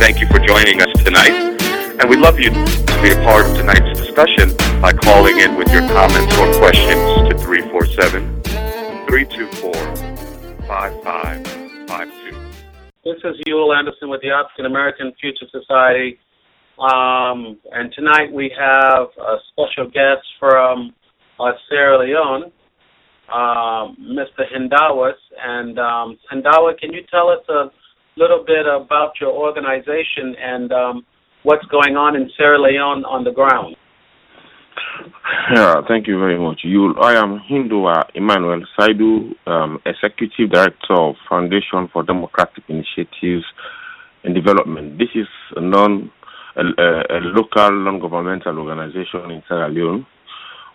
Thank you for joining us tonight, and we'd love you to be a part of tonight's discussion by calling in with your comments or questions to 347 324 5552. This is Ewell Anderson with the African American Future Society. Um, and tonight we have a special guest from uh, Sierra Leone, um, Mr. Hindawas. And um, Hindowa, can you tell us a little bit about your organization and um, what's going on in Sierra Leone on the ground? Yeah, thank you very much. You, I am Hindowa Emmanuel Saidu, um, Executive Director of Foundation for Democratic Initiatives and Development. This is a non, a, a local non-governmental organization in Sierra Leone.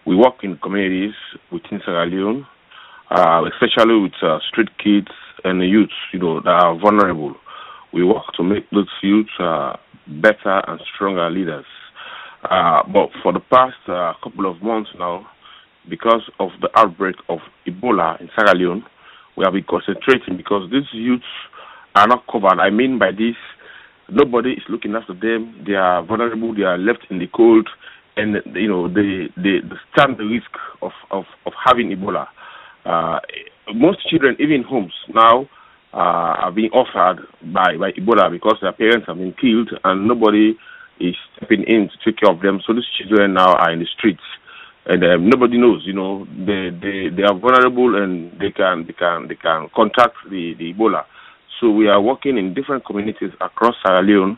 We work in communities within Sierra Leone, uh, especially with uh, street kids and the youths, you know, that are vulnerable. We work to make those youths uh, better and stronger leaders. Uh, but for the past uh, couple of months now, because of the outbreak of Ebola in Sierra Leone, we have been concentrating because these youths are not covered. I mean by this, nobody is looking after them. They are vulnerable. They are left in the cold, and you know they they, stand the risk of of, of having Ebola. Uh, most children, even homes now, uh, are being offered by by Ebola because their parents have been killed and nobody is stepping in to take care of them. So these children now are in the streets, and um, nobody knows. You know, they they they are vulnerable and they can they can they can contact the the Ebola. So we are working in different communities across Sierra Leone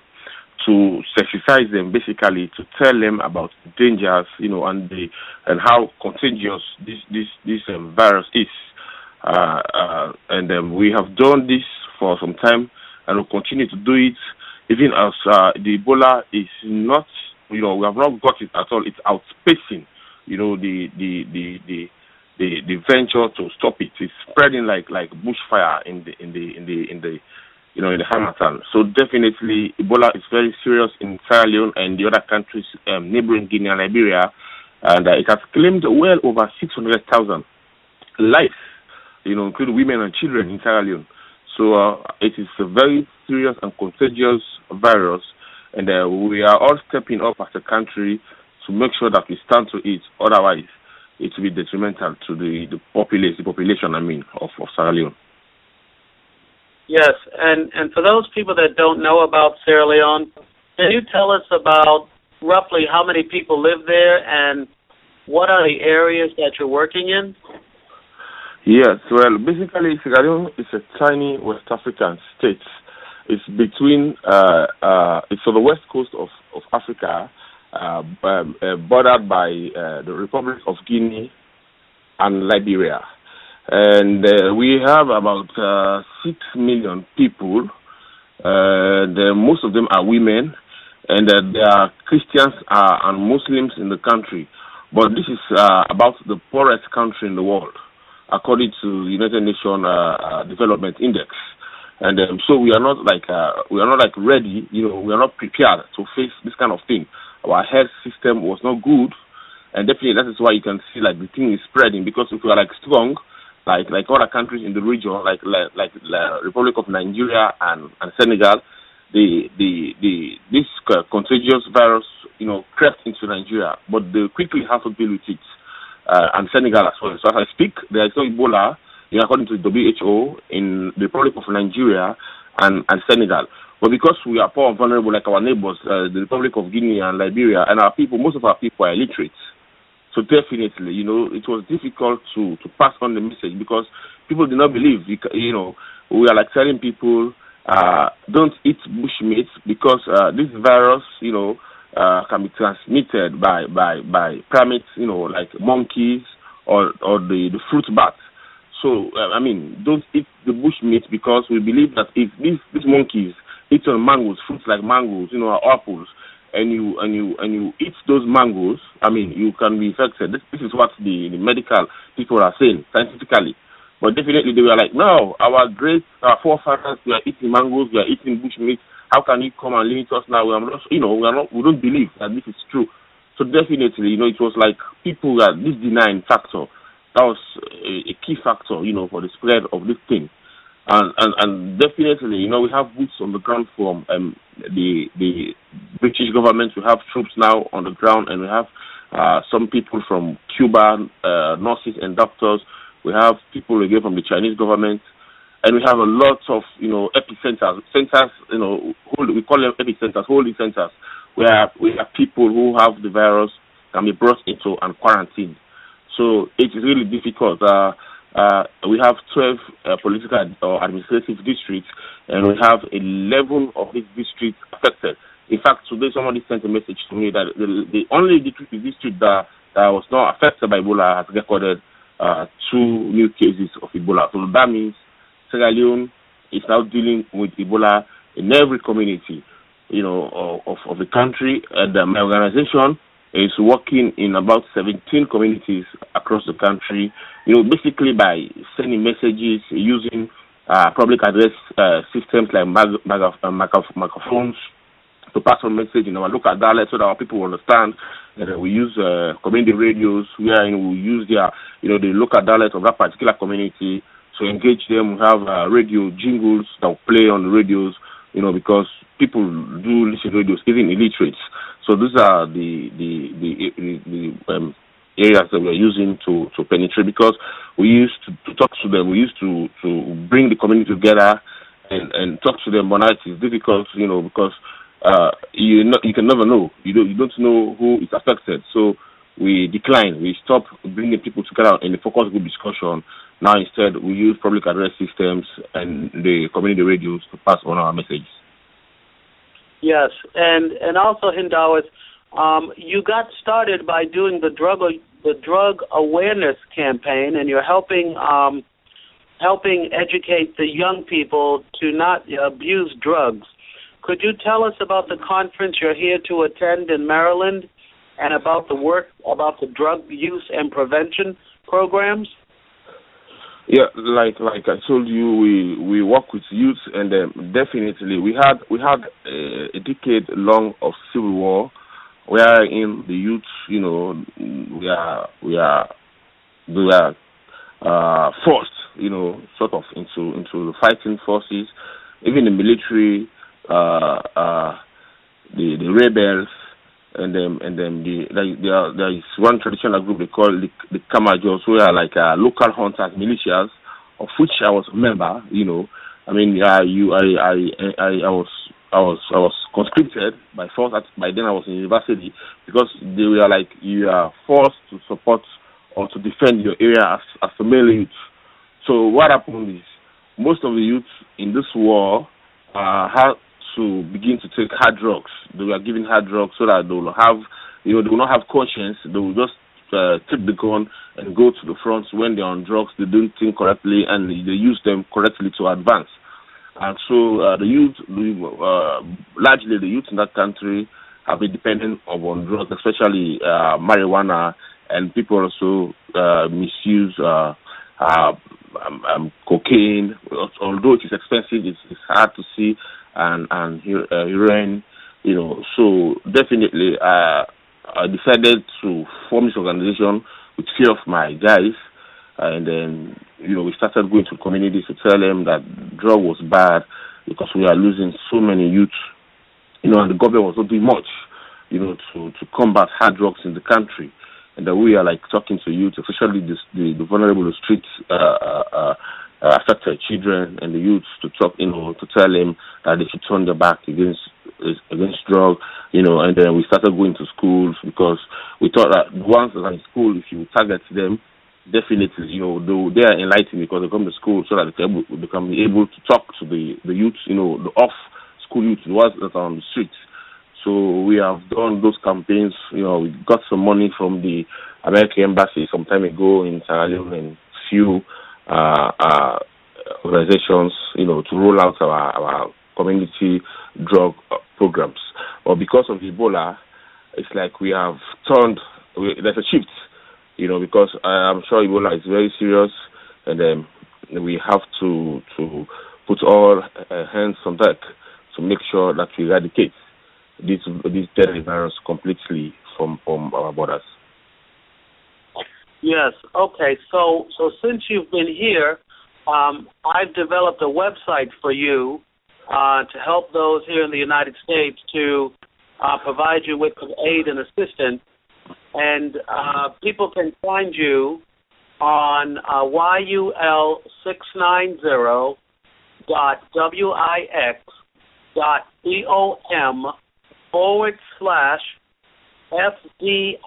to sensitize them, basically to tell them about dangers, you know, and the and how contagious this this this um, virus is. Uh, uh, and um, we have done this for some time, and we'll continue to do it even as uh, the Ebola is not, you know, we have not got it at all. It's outspacing, you know, the the the the the, the venture to stop it. It's spreading like like bushfire in the in the in the in the you know in the Harmattan. So definitely Ebola is very serious in Sierra Leone and the other countries um, neighboring Guinea and Liberia, and uh, it has claimed well over six hundred thousand lives, you know, including women and children in Sierra Leone. So uh, it is a very serious and contagious virus, and uh, we are all stepping up as a country to make sure that we stand to it. Otherwise, it will be detrimental to the the population, the population I mean, of, of Sierra Leone. Yes, and and for those people that don't know about Sierra Leone, can you tell us about roughly how many people live there and what are the areas that you're working in? Yes, well, basically, Sierra is a tiny West African state. It's between, uh, uh, it's on the west coast of, of Africa, uh, um, uh, bordered by uh, the Republic of Guinea and Liberia. And uh, we have about uh, six million people. The, most of them are women, and there are Christians and Muslims in the country. But this is about the poorest country in the world, according to United Nations uh, uh, Development Index. And um, so we are not like uh, we are not like ready. You know, we are not prepared to face this kind of thing. Our health system was not good, and definitely that is why you can see like the thing is spreading. Because if we are like strong, like like other countries in the region, like like, like the Republic of Nigeria and, and Senegal, the the the this uh, contagious virus, you know, crept into Nigeria, but they quickly had to deal with it, uh, and Senegal as well. So as I speak, there is no Ebola, according to the WHO, in the Republic of Nigeria and and Senegal. But because we are poor and vulnerable like our neighbors, uh, the Republic of Guinea and Liberia, and our people, most of our people are illiterate. So definitely, you know, it was difficult to to pass on the message because people did not believe. You know, we are like telling people, uh, don't eat bushmeat because uh, this virus, you know, uh, can be transmitted by by by primates, you know, like monkeys or or the the fruit bats. So uh, I mean, don't eat the bushmeat because we believe that if these these monkeys eat on mangoes, fruits like mangoes, you know, apples, and you and you and you eat those mangoes, I mean, you can be infected. This, this is what the, the medical people are saying scientifically. But definitely, they were like, no, our great our forefathers were eating mangoes, we are eating bushmeat. How can you come and limit us now? We are not, you know, we are not, we don't believe that this is true. So definitely, you know, it was like people that this denying factor that was a, a key factor, you know, for the spread of this thing and, and and definitely, you know, we have boots on the ground from um, the the British government. We have troops now on the ground, and we have uh, some people from Cuba, uh, nurses and doctors. We have people again from the Chinese government, and we have a lot of you know epicenters, centers. You know, we call them epicenters, holding centers, where we have people who have the virus can be brought into and quarantined. So it is really difficult. Uh, uh, we have 12 uh, political or administrative districts, and we have 11 of these districts affected. In fact, today somebody sent a message to me that the, the only district, district that, that was not affected by Ebola has recorded uh, two new cases of Ebola. So that means Sierra Leone is now dealing with Ebola in every community, you know, of, of the country. And uh, my organization is working in about 17 communities across the country, you know, basically by sending messages using uh, public address uh, systems like mag- mag- uh, microphones to pass on message in our local dialect so that our people understand. And we use uh, community radios where we use their, you know, the local dialect of that particular community to engage them. We have uh, radio jingles that will play on the radios, you know, because people do listen to radios, even illiterates. So these are the the the, the, the um, areas that we are using to, to penetrate because we used to, to, talk to them. We used to, to bring the community together and, and talk to them. But now it is difficult, you know, because uh, you you can never know. You don't you don't know who is affected. So we decline. We stop bringing people together in a focus group discussion. Now instead we use public address systems and the community radios to pass on our message. Yes, and and also Hindawat, um, you got started by doing the drug the drug awareness campaign, and you're helping um, helping educate the young people to not abuse drugs. Could you tell us about the conference you're here to attend in Maryland, and about the work about the drug use and prevention programs? Yeah, like like I told you, we we work with youth, and um, definitely we had we had a, a decade long of civil war, where in the youth, you know, we are we are we are uh, forced, you know, sort of into into the fighting forces, even the military, uh, uh, the the rebels, and then and then the like there there is one traditional group they call the the Kamajors who are like uh, local hunters militias of which I was a member you know. I mean uh, you I, I I I was I was I was conscripted by force at, by then I was in university because they were like you are forced to support or to defend your area as as a male youth. So what happened is most of the youth in this war uh, had to begin to take hard drugs. They were given hard drugs so that they will have, you know, they will not have conscience. They will just uh, take the gun and go to the front when they're on drugs. They don't think correctly and they use them correctly to advance. And so uh, the youth, uh, largely the youth in that country, have been dependent on drugs, especially uh, marijuana, and people also uh, misuse uh, uh, um, um, cocaine. Although it is expensive, it's, it's hard to see and and uh, heroin, you know. So definitely, uh, I decided to form this organization with few of my guys, and then you know we started going to communities to tell them that drug was bad, because we are losing so many youth. You know, and the government was not doing much, you know, to to combat hard drugs in the country. And that we are like talking to youth, especially the the, the vulnerable, the street uh, uh, uh, affected children and the youth to talk, you know, to tell them that they should turn their back against against drug, you know. And then we started going to schools because we thought that once they're in school, if you target them, definitely, you know, they, they are enlightened because they come to school so that they can able, become able to talk to the, the youth, you know, the off school youth, the ones that are on the streets. So we have done those campaigns, you know, we got some money from the American Embassy some time ago in Sierra Leone and few uh, uh, organizations, you know, to roll out our, our community drug programs. But because of Ebola, it's like we have turned, we, there's a shift you know, because I'm sure Ebola is very serious, and um, we have to to put all uh, hands on deck to make sure that we eradicate this this deadly virus completely from from our borders. Yes. Okay. So so since you've been here, um, I've developed a website for you uh, to help those here in the United States to uh, provide you with aid and assistance and uh, people can find you on uh, yul690 dot wix dot com forward slash fdidls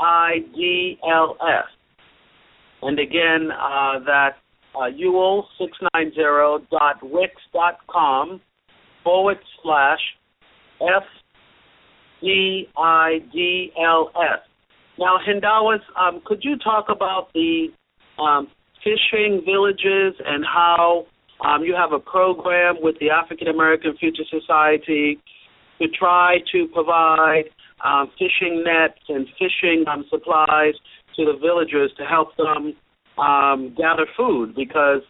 and again uh, that uh, yul690 dot wix dot com forward slash fdidls now, Hindawas, um, could you talk about the um, fishing villages and how um, you have a program with the African American Future Society to try to provide um, fishing nets and fishing um, supplies to the villagers to help them um, gather food because,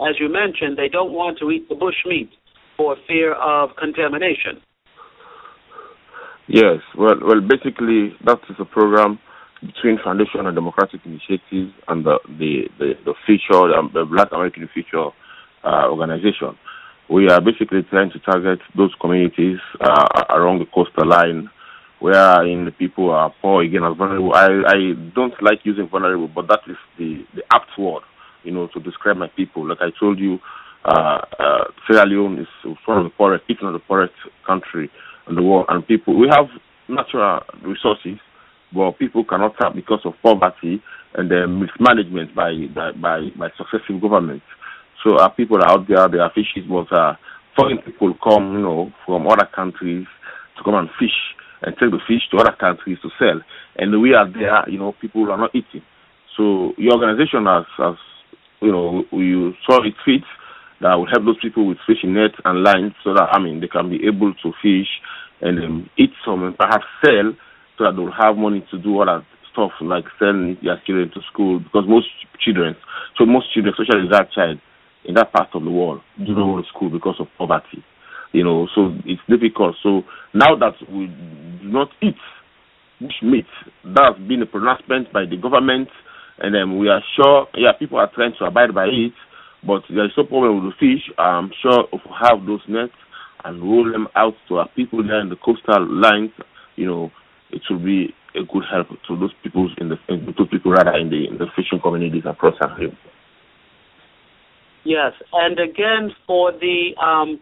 as you mentioned, they don't want to eat the bush meat for fear of contamination. Yes, well, well, basically that is a program between Foundation and Democratic Initiatives and the the the, the future um, the Black American Future uh, organization. We are basically trying to target those communities uh, around the coastal line where in the people are poor again as vulnerable. I, I don't like using vulnerable, but that is the, the apt word, you know, to describe my people. Like I told you, uh, uh, Sierra Leone is one of the poorest, if not the poorest country in the world, and people we have natural resources but people cannot tap because of poverty and the mismanagement by by by, by successive governments. So our people are out there, they are fishes, but uh, foreign people come, you know, from other countries to come and fish and take the fish to other countries to sell. And we are there, you know, people are not eating. So your organization has, has you know, you saw it fit that will help those people with fishing nets and lines so that, I mean, they can be able to fish and um, eat some and perhaps sell so that they'll have money to do that stuff like send their children to school because most children, so most children, especially that child in that part of the world, do not go to school because of poverty. You know, so it's difficult. So now that we do not eat bush meat, that's been a pronouncement by the government, and then we are sure, yeah, people are trying to abide by it, but there is no problem with the fish. I'm sure if we have those nets and roll them out to our people there in the coastal lines, you know, it will be a good help to those people in the to people rather in the in the fishing communities across Africa. Yes, and again for the um,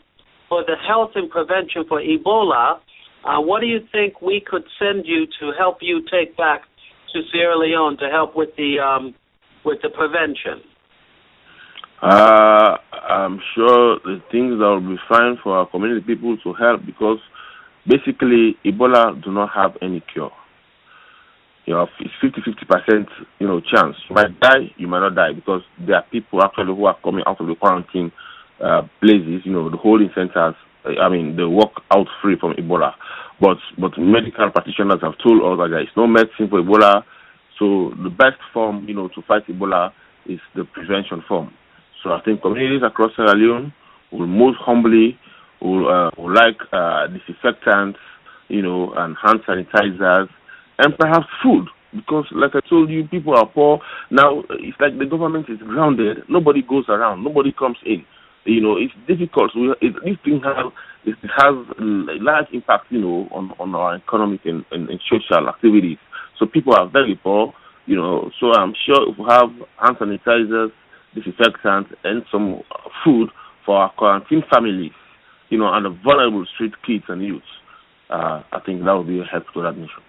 for the health and prevention for Ebola, uh, what do you think we could send you to help you take back to Sierra Leone to help with the um, with the prevention? Uh, I'm sure the things that will be fine for our community people to help because basically Ebola do not have any cure. You know, it's 50 50 percent, you know, chance. You might die, you might not die because there are people actually who are coming out of the quarantine uh, places, you know, the holding centers. I mean, they walk out free from Ebola, but but medical practitioners have told us that there is no medicine for Ebola. So the best form, you know, to fight Ebola is the prevention form. So I think communities across Sierra Leone will most humbly who, uh, who like uh, disinfectants, you know, and hand sanitizers, and perhaps food. Because, like I told you, people are poor. Now, it's like the government is grounded. Nobody goes around. Nobody comes in. You know, it's difficult. We, it, this thing has it has a large impact, you know, on, on our economic and, and, and social activities. So people are very poor, you know. So I'm sure if we have hand sanitizers, disinfectants, and some food for our quarantine families, you know, and the vulnerable street kids and youths, uh, I think that would be a help to that nation.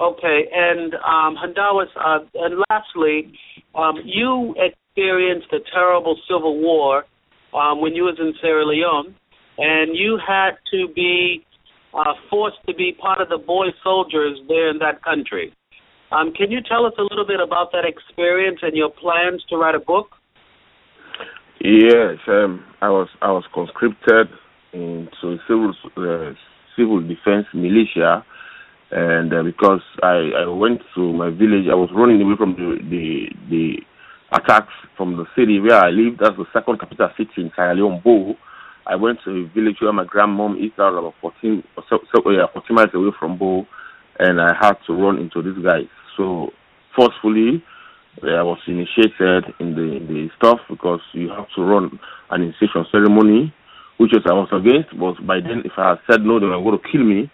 Okay, and um, Handawis, uh, and lastly, um, you experienced a terrible civil war um, when you was in Sierra Leone, and you had to be uh, forced to be part of the boy soldiers there in that country. Um, can you tell us a little bit about that experience and your plans to write a book? Yes, um, I was I was conscripted into civil uh, civil defense militia, and uh, because I, I went to my village, I was running away from the the, the attacks from the city where I live. That's the second capital city in Sierra Leone, Bo. I went to a village where my grandmom is out about 14, so, so, yeah, 14 miles away from Bo, and I had to run into these guys. So forcefully, I was initiated in the in the stuff because you have to run an initiation ceremony, which was I was against. But by then, if I had said no, they were going to kill me.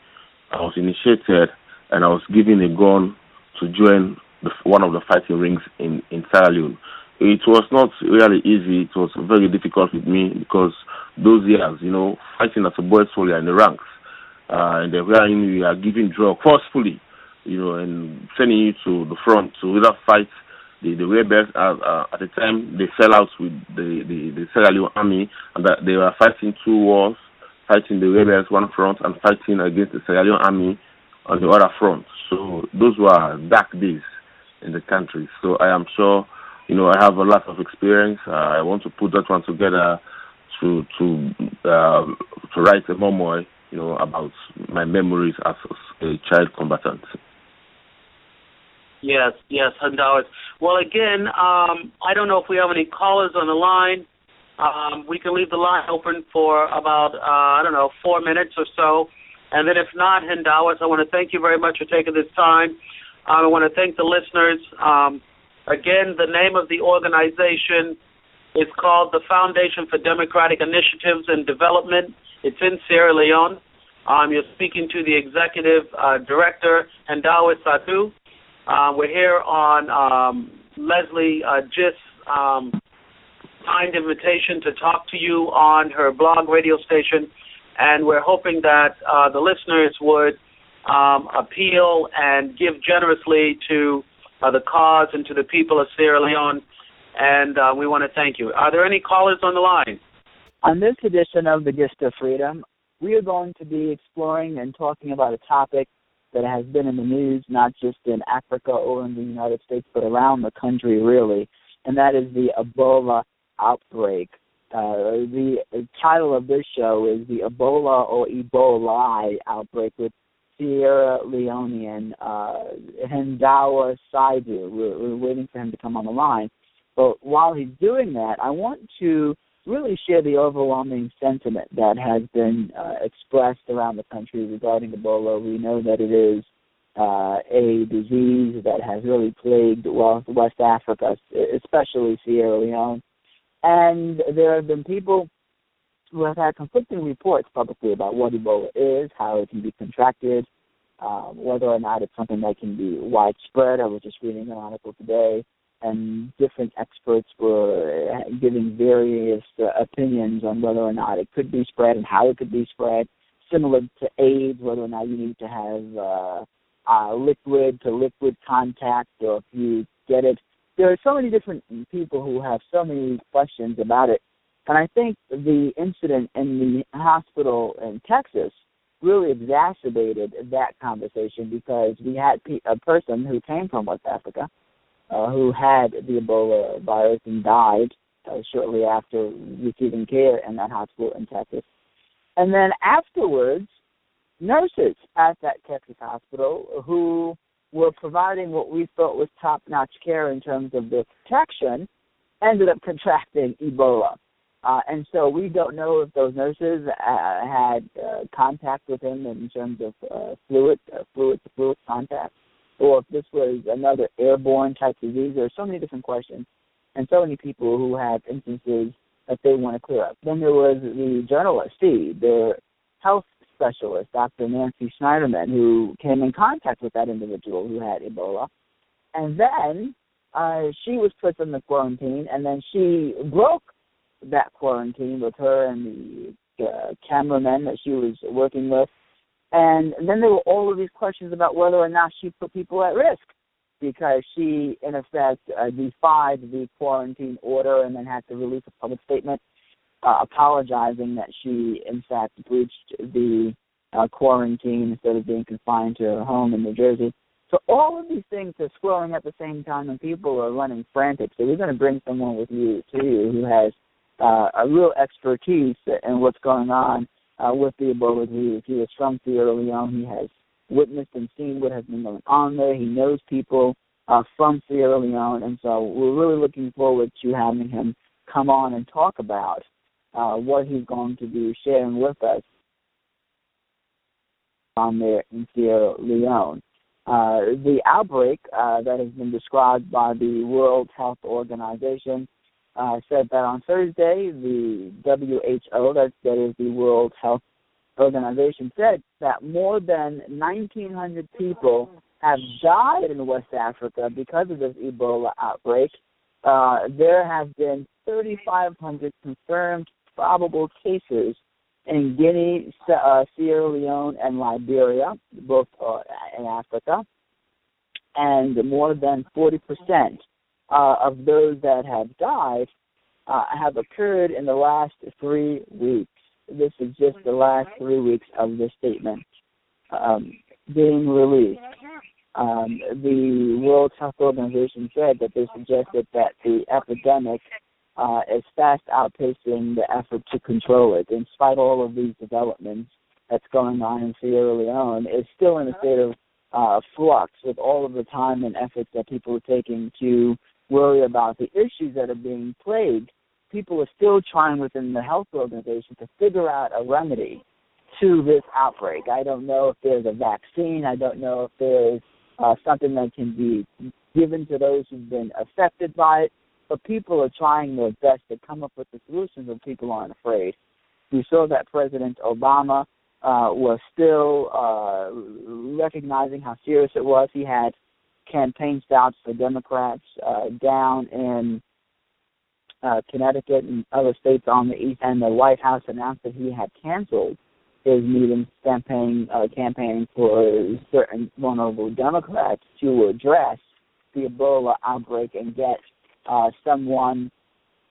I was initiated, and I was given a gun to join one of the fighting rings in in Sierra Leone. It was not really easy. It was very difficult with me because those years, you know, fighting as a boy soldier in the ranks, uh, and then where you are giving drug forcefully, you know, and sending you to the front to either fight the the rebels. Uh, uh, at the time, they fell out with the the, the Sierra Leone army, and that they were fighting two wars, fighting the rebels one front and fighting against the Sierra Leone army on the other front. So those were dark days in the country. So I am sure, you know, I have a lot of experience. Uh, I want to put that one together to to uh, to write a memoir, you know, about my memories as a child combatant. Yes, yes, Handawis. Well, again, um, I don't know if we have any callers on the line. Um, we can leave the line open for about, uh, I don't know, four minutes or so. And then if not, Handawis, I want to thank you very much for taking this time. I want to thank the listeners. Um, again, the name of the organization is called the Foundation for Democratic Initiatives and Development. It's in Sierra Leone. Um, you're speaking to the executive uh, director, Handawis Saidu. Uh, we're here on um, Leslie uh, Gist um, kind invitation to talk to you on her blog radio station, and we're hoping that uh, the listeners would um, appeal and give generously to uh, the cause and to the people of Sierra Leone. And uh, we want to thank you. Are there any callers on the line? On this edition of the Gist of Freedom, we are going to be exploring and talking about a topic that has been in the news, not just in Africa or in the United States, but around the country, really, and that is the Ebola outbreak. Uh, the title of this show is the Ebola or Ebo-Lie outbreak with Sierra Leonean uh, Hindowa Saidu. We're, we're waiting for him to come on the line. But while he's doing that, I want to really share the overwhelming sentiment that has been uh, expressed around the country regarding Ebola. We know that it is uh, a disease that has really plagued West Africa, especially Sierra Leone. And there have been people who have had conflicting reports publicly about what Ebola is, how it can be contracted, um, whether or not it's something that can be widespread. I was just reading an article today and different experts were giving various uh, opinions on whether or not it could be spread and how it could be spread. Similar to AIDS, whether or not you need to have uh, uh, liquid to liquid contact, or if you get it. There are so many different people who have so many questions about it, and I think the incident in the hospital in Texas really exacerbated that conversation because we had a person who came from West Africa uh, who had the Ebola virus and died uh, shortly after receiving care in that hospital in Texas. And then afterwards, nurses at that Texas hospital who were providing what we thought was top notch care in terms of their protection ended up contracting Ebola. Uh, and so we don't know if those nurses uh, had uh, contact with him in terms of uh, fluid, uh, fluid to fluid contact or if this was another airborne type disease. There are so many different questions. and so many people who have instances that they want to clear up. Then there was the journalist, see, the health specialist, Dr. Nancy Snyderman, who came in contact with that individual who had Ebola. And then uh, she was put in the quarantine, and then she broke that quarantine with her and the uh, cameraman that she was working with. And then there were all of these questions about whether or not she put people at risk because she, in effect, uh, defied the quarantine order and then had to release a public statement uh, apologizing that she, in fact, breached the uh, quarantine instead of being confined to her home in New Jersey. So all of these things are swirling at the same time, and people are running frantic. So we're going to bring someone with you to you who has uh, a real expertise in what's going on uh, with the Ebola disease. He is from Sierra Leone. He has witnessed and seen what has been going on there. He knows people uh, from Sierra Leone, and so we're really looking forward to having him come on and talk about uh, what he's going to be sharing with us on there in Sierra Leone. Uh, the outbreak uh, that has been described by the World Health Organization uh, said that on Thursday, the WHO, that, that is the World Health Organization, said that more than 1,900 people have died in West Africa because of this Ebola outbreak. Uh, there have been 3,500 confirmed probable cases in Guinea, uh, Sierra Leone, and Liberia, both uh, in Africa, and more than 40% uh, of those that have died uh, have occurred in the last three weeks. This is just the last three weeks of the statement um, being released. Um, the World Health Organization said that they suggested that the epidemic uh, is fast outpacing the effort to control it. In spite of all of these developments that's going on in Sierra Leone, it's still in a state of uh, flux with all of the time and efforts that people are taking to worry about the issues that are being plagued. People are still trying within the health organization to figure out a remedy to this outbreak. I don't know if there's a vaccine. I don't know if there's uh, something that can be given to those who've been affected by it but people are trying their best to come up with the solutions and people aren't afraid. We saw that President Obama uh, was still uh, recognizing how serious it was. He had campaign stops for Democrats uh, down in uh, Connecticut and other states on the east, and the White House announced that he had canceled his meetings campaign uh, campaigning for certain vulnerable Democrats to address the Ebola outbreak and get uh, someone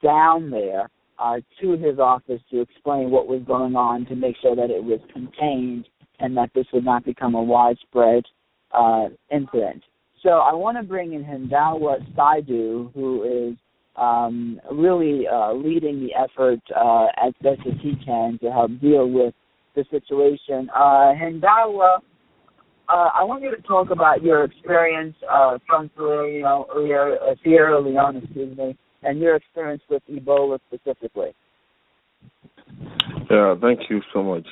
down there uh, to his office to explain what was going on to make sure that it was contained and that this would not become a widespread uh, incident. So I want to bring in Hindowa Saidu, who is um, really uh, leading the effort uh, as best as he can to help deal with the situation. Uh, Hindowa, uh, I want you to talk about your experience uh, from Sierra Leone, uh, excuse me, and your experience with Ebola specifically. Yeah, thank you so much.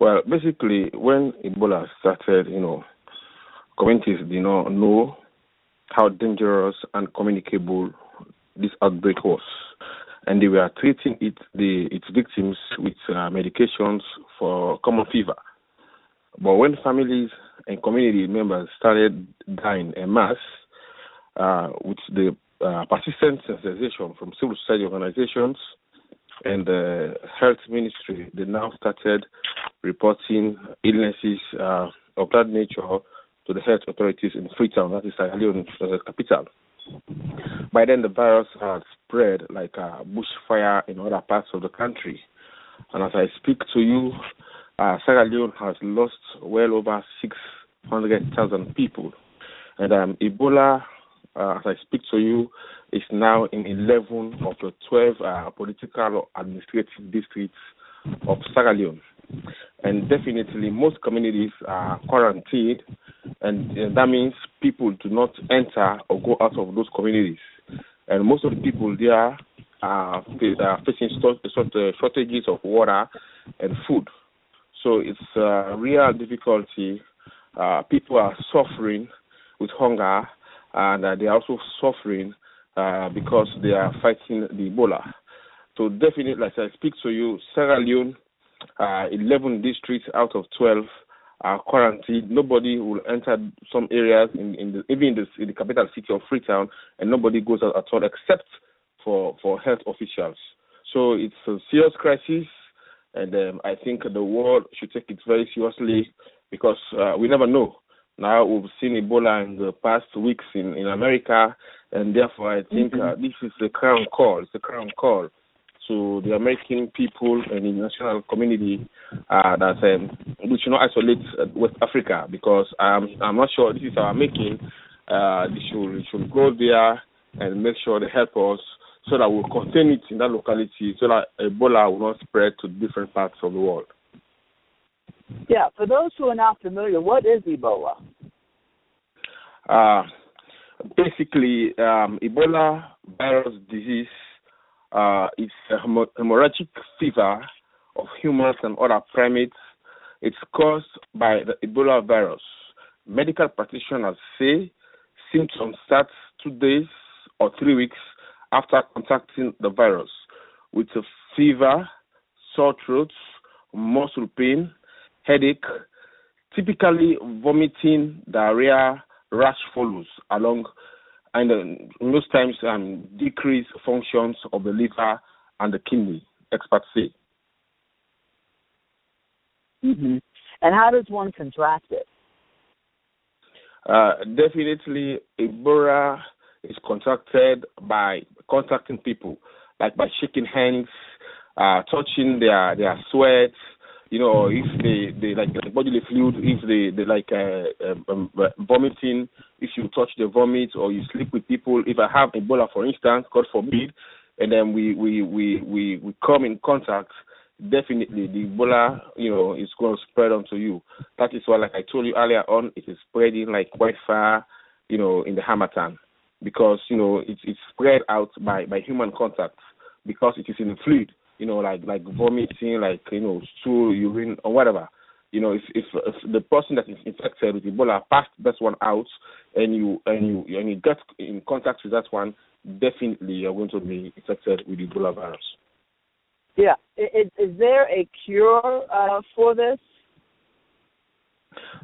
Well, basically, when Ebola started, you know, communities did not know how dangerous and communicable this outbreak was, and they were treating it, the its victims with uh, medications for common fever. But when families and community members started dying en masse, uh, with the uh, persistent sensitization from civil society organizations and the health ministry, they now started reporting illnesses uh, of that nature to the health authorities in Freetown, that is Sierra Leone uh, capital. By then, the virus had spread like a bushfire in other parts of the country. And as I speak to you, uh, Sierra Leone has lost well over 600,000 people. And um, Ebola, uh, as I speak to you, is now in 11 of the 12 uh, political or administrative districts of Sierra Leone. And definitely, most communities are quarantined, and, and that means people do not enter or go out of those communities. And most of the people there are, are facing shortages of water and food. So it's a real difficulty. Uh, people are suffering with hunger, and uh, they are also suffering uh, because they are fighting the Ebola. So definitely, as I speak to you, Sierra Leone, uh, 11 districts out of 12 are quarantined. Nobody will enter some areas, in, in the, even in the, in the capital city of Freetown, and nobody goes out at all except for, for health officials. So it's a serious crisis, and um, I think the world should take it very seriously because uh, we never know. Now we've seen Ebola in the past weeks in, in America, and therefore I think mm-hmm. uh, this is a crown call. It's a crown call to the American people and the international community uh, that um, we should not isolate uh, West Africa because I'm I'm not sure this is our making. Uh, they should they should go there and make sure they help us so that we'll contain it in that locality so that Ebola will not spread to different parts of the world. Yeah, for those who are not familiar, what is Ebola? Uh, basically, um, Ebola virus disease uh, is a hemorrhagic fever of humans and other primates. It's caused by the Ebola virus. Medical practitioners say symptoms start two days or three weeks after contacting the virus with a fever, sore throat, muscle pain, headache, typically vomiting, diarrhea, rash follows along and uh, most times um, decrease functions of the liver and the kidney, experts say. Mm-hmm. And how does one contract it? Uh, definitely, Ebola is contracted by contacting people, like by shaking hands, uh, touching their their sweat, you know, if they they like, like bodily fluid, if they they like uh, um, um, vomiting, if you touch the vomit or you sleep with people. If I have Ebola, for instance, God forbid, and then we we we we, we come in contact, definitely the Ebola, you know, is going to spread onto you. That is why, like I told you earlier on, it is spreading like wildfire, you know, in the Harmattan, because you know it's it's spread out by by human contact because it is in the fluid you know, like like vomiting, like you know, stool, urine, or whatever. You know, if if, if the person that is infected with Ebola passed that one out, and you and you and you get in contact with that one, definitely you're going to be infected with Ebola virus. Yeah, is, is there a cure uh, for this?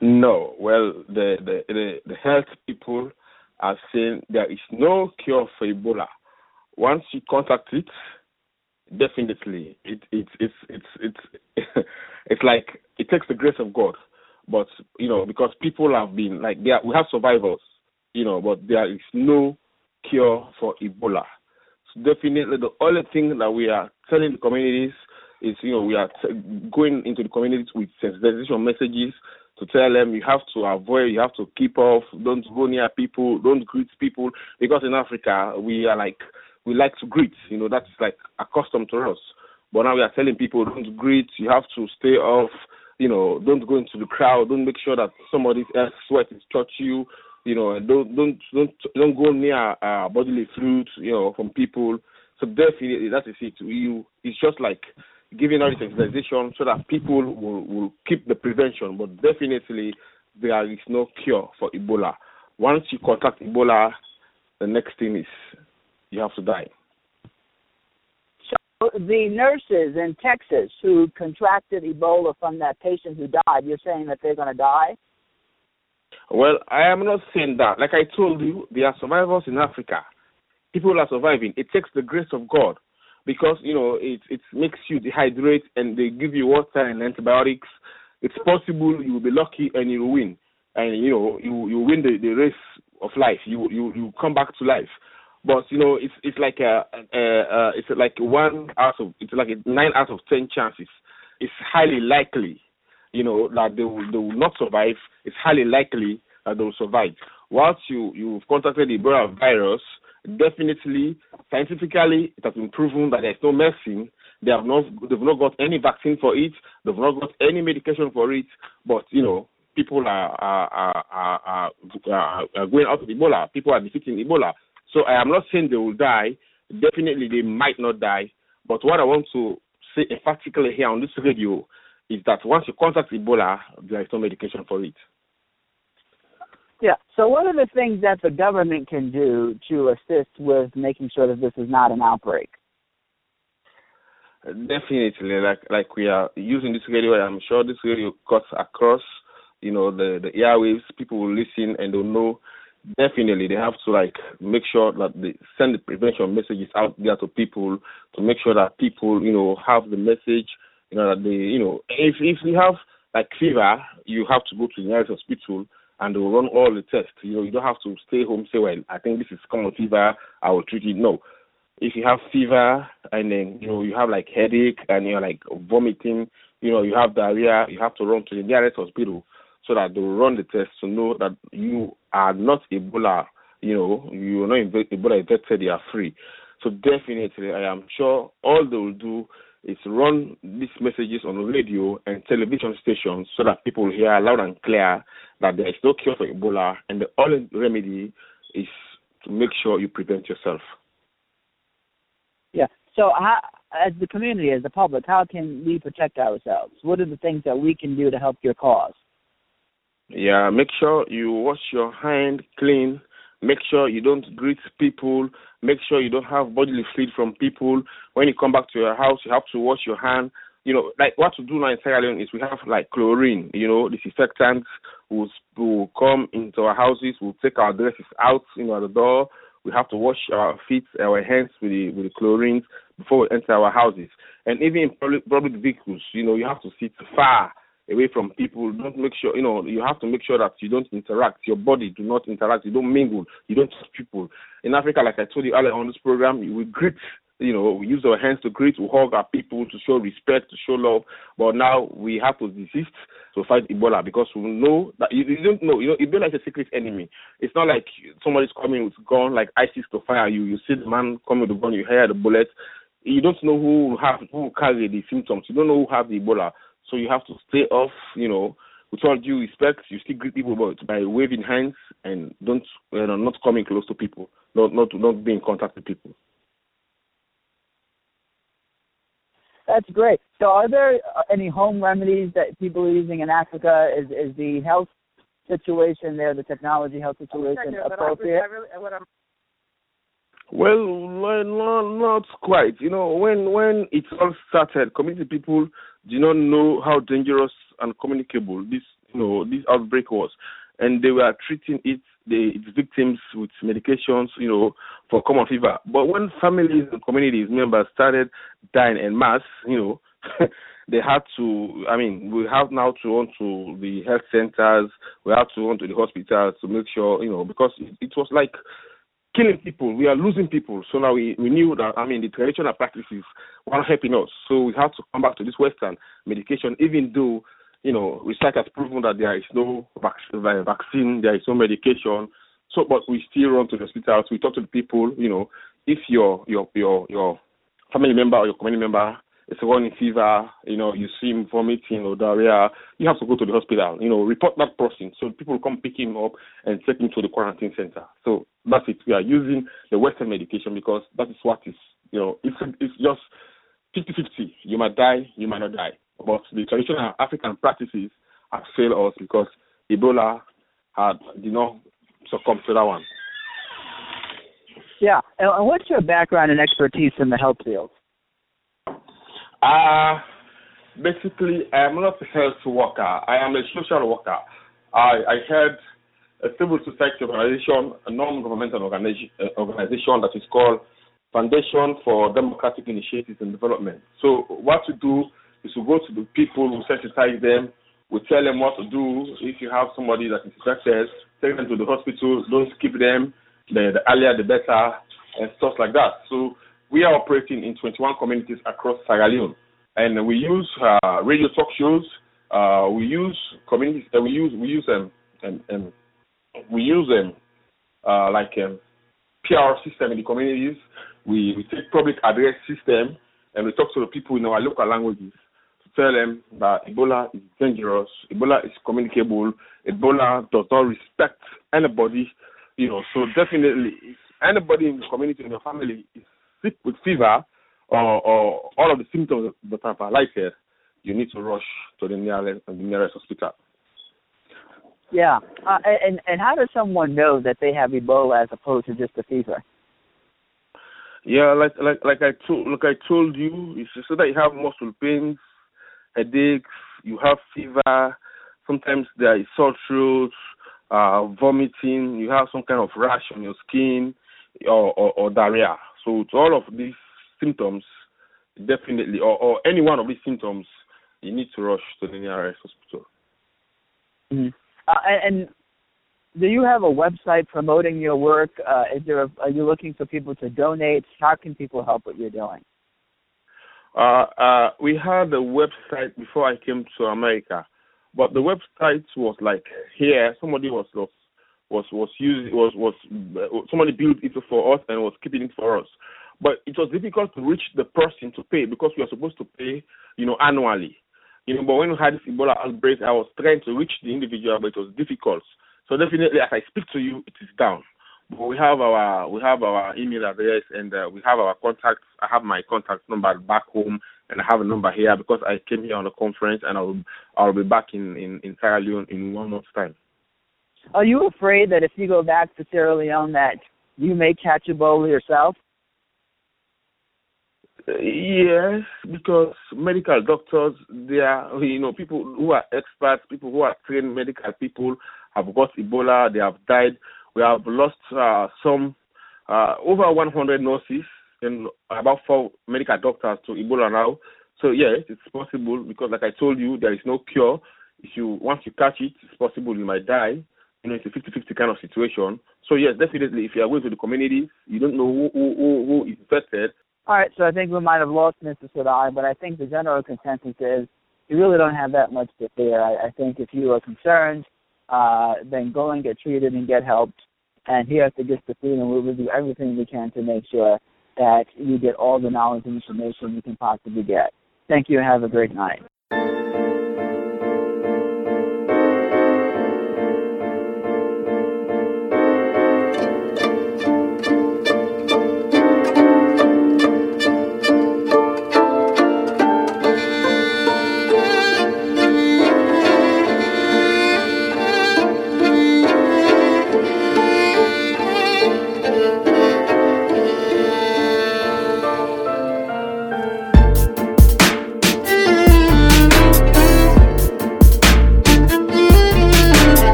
No. Well, the, the the the health people are saying there is no cure for Ebola. Once you contact it, definitely. It it it's it's it's it's like it takes the grace of god. But you know because people have been like there we have survivors you know but there is no cure for ebola. So definitely the only thing that we are telling the communities is you know we are t- going into the communities with sensitization messages to tell them you have to avoid, you have to keep off, don't go near people, don't greet people, because in Africa we are like we like to greet. You know, that's like accustomed to us. But now we are telling people don't greet. You have to stay off. You know, don't go into the crowd. Don't make sure that somebody else sweat is touch you. You know, and don't don't don't don't go near uh, bodily fluids. You know, from people. So definitely that is it. You it's just like giving out sensitization so that people will, will keep the prevention. But definitely there is no cure for Ebola. Once you contact Ebola, the next thing is you have to die. So the nurses in Texas who contracted Ebola from that patient who died, you're saying that they're going to die? Well, I am not saying that. Like I told you, there are survivors in Africa. People are surviving. It takes the grace of God because you know it it makes you dehydrate and they give you water and antibiotics. It's possible you will be lucky and you will win, and you know you you win the, the race of life. You you you come back to life but you know it's it's like a, a, a it's like one out of it's like nine out of ten chances. It's highly likely, you know, that they will they will not survive. It's highly likely that they will survive. Once you you've contacted the Ebola virus, definitely scientifically it has been proven that there's no medicine. They have not they've not got any vaccine for it. They've not got any medication for it. But you know people are are are, are, are, are going out of Ebola. People are defeating Ebola. So I am not saying they will die. Definitely they might not die. But what I want to say emphatically here on this radio is that once you contact Ebola, there is no medication for it. Yeah. So, what are the things that the government can do to assist with making sure that this is not an outbreak? Definitely, like like we are using this radio, I'm sure this radio cuts across, you know, the the airwaves. People will listen and they'll know. Definitely, they have to like make sure that they send the prevention messages out there to people to make sure that people, you know, have the message. You know that they, you know, if if you have like fever, you have to go to the nearest hospital and they'll run all the tests. You know, you don't have to stay home say, well, I think this is common fever. I will treat it. No, if you have fever and then you know you have like headache and you're like vomiting, you know you have diarrhea, you have to run to the nearest hospital so that they'll run the test to know that you are not Ebola. You know you are not Ebola infected. they are free. So definitely, I am sure all they will do is run these messages on radio and television stations so that people hear loud and clear that there is no cure for Ebola and the only remedy is to make sure you prevent yourself. Yeah. So, how, as the community, as the public, how can we protect ourselves? What are the things that we can do to help your cause? Yeah, make sure you wash your hand clean. Make sure you don't greet people. Make sure you don't have bodily fluid from people. When you come back to your house, you have to wash your hand. You know, like what to do now in Sierra Leone is we have like chlorine. You know, disinfectants will will come into our houses. We'll take our dresses out, you know, at the door we have to wash our feet, our hands with the with the chlorine before we enter our houses. And even in public, public vehicles, you know, you have to sit far away from people. Don't make sure, you know, you have to make sure that you don't interact. Your body do not interact. You don't mingle. You don't touch people. In Africa, like I told you earlier on this program, we greet you know, we use our hands to greet, to hug our people, to show respect, to show love. But now we have to desist to fight Ebola because we know that you, you don't know. You know, Ebola is a secret enemy. It's not like somebody's coming with gun like ISIS to fire you. You see the man coming with a gun, you hear the bullet. You don't know who have who carry the symptoms. You don't know who have the Ebola. So you have to stay off. You know, with all due respect, you still greet people, but by waving hands and don't you know, not coming close to people, not not not be in contact with people. That's great. So, are there uh, any home remedies that people are using in Africa? Is is the health situation there, the technology health situation, appropriate? Well, no, not quite. You know, when when it all started, community people did not know how dangerous and communicable this you know this outbreak was, and they were treating it the its victims with medications, you know, for common fever. But when families and communities members started dying en masse, you know, they had to. I mean, we have now to run to the health centers. We have to run to the hospitals to make sure, you know, because it was like killing people. We are losing people. So now we, we knew that, I mean, the traditional practices weren't helping us. So we had to come back to this Western medication, even though you know, research has proven that there is no vaccine, there is no medication. So, but we still run to the hospitals. We talk to the people. You know, if your your your your family member or your community member is running fever, you know, you see him vomiting or diarrhea, you have to go to the hospital. You know, report that person so people come pick him up and take him to the quarantine center. So that's it. We are using the Western medication because that is what is. You know, it's it's just 50-50. You might die, you might not die. But the traditional African practices have failed us because Ebola had did not succumb to that one. Yeah, and what's your background and expertise in the health field? Uh basically, I am not a health worker. I am a social worker. I I head a civil society organization, a non-governmental organization, organization that is called Foundation for Democratic Initiatives and Development. So what to do is to go to the people, we sensitize them, we tell them what to do. If you have somebody that is infected, take them to the hospital, don't skip them. The, the earlier the better, and stuff like that. So we are operating in 21 communities across Sierra Leone, and we use uh, radio talk shows. Uh, we use communities. Uh, we use we use them um, um, um, we use them uh, like um, PR system in the communities. We we take public address system and we talk to the people in our local languages to tell them that Ebola is dangerous, Ebola is communicable, Ebola does not respect anybody, you know. So definitely, if anybody in the community in the family is sick with fever or, or all of the symptoms that I've highlighted, you need to rush to the nearest the nearest hospital. Yeah, uh, and and how does someone know that they have Ebola as opposed to just a fever? Yeah, like like like I told like I told you, it's so that you have muscle pains, headaches, you have fever, sometimes there is sore throat, uh, vomiting, you have some kind of rash on your skin, or, or, or diarrhea. So to all of these symptoms, definitely, or, or any one of these symptoms, you need to rush to the nearest hospital. Mm-hmm. Uh, and do you have a website promoting your work? Uh, is there? A, are you looking for people to donate? How can people help what you're doing? Uh, uh, we had a website before I came to America, but the website was like here. Somebody was was was was used was was somebody built it for us and was keeping it for us. But it was difficult to reach the person to pay because we are supposed to pay, you know, annually. You know, but when we had this Ebola outbreak, I was trying to reach the individual, but it was difficult. So definitely, as I speak to you, it is down. But we have our we have our email address and uh, we have our contacts. I have my contact number back home, and I have a number here because I came here on a conference, and I'll I'll be back in in, in Sierra Leone in one month's time. Are you afraid that if you go back to Sierra Leone, that you may catch Ebola yourself? Yes, because medical doctors, they are, you know, people who are experts, people who are trained medical people have got Ebola, they have died. We have lost uh, some, uh, over 100 nurses and about four medical doctors to Ebola now. So, yes, it's possible because, like I told you, there is no cure. If you once you catch it, it's possible you might die. You know, it's a 50-50 kind of situation. So, yes, definitely, if you are going to the community, you don't know who, who, who, who is infected, all right, so I think we might have lost Mr. Saidu, but I think the general consensus is you really don't have that much to fear. I, I think if you are concerned, uh, then go and get treated and get helped. And here at the Gist of Freedom, we will do everything we can to make sure that you get all the knowledge and information you can possibly get. Thank you and have a great night.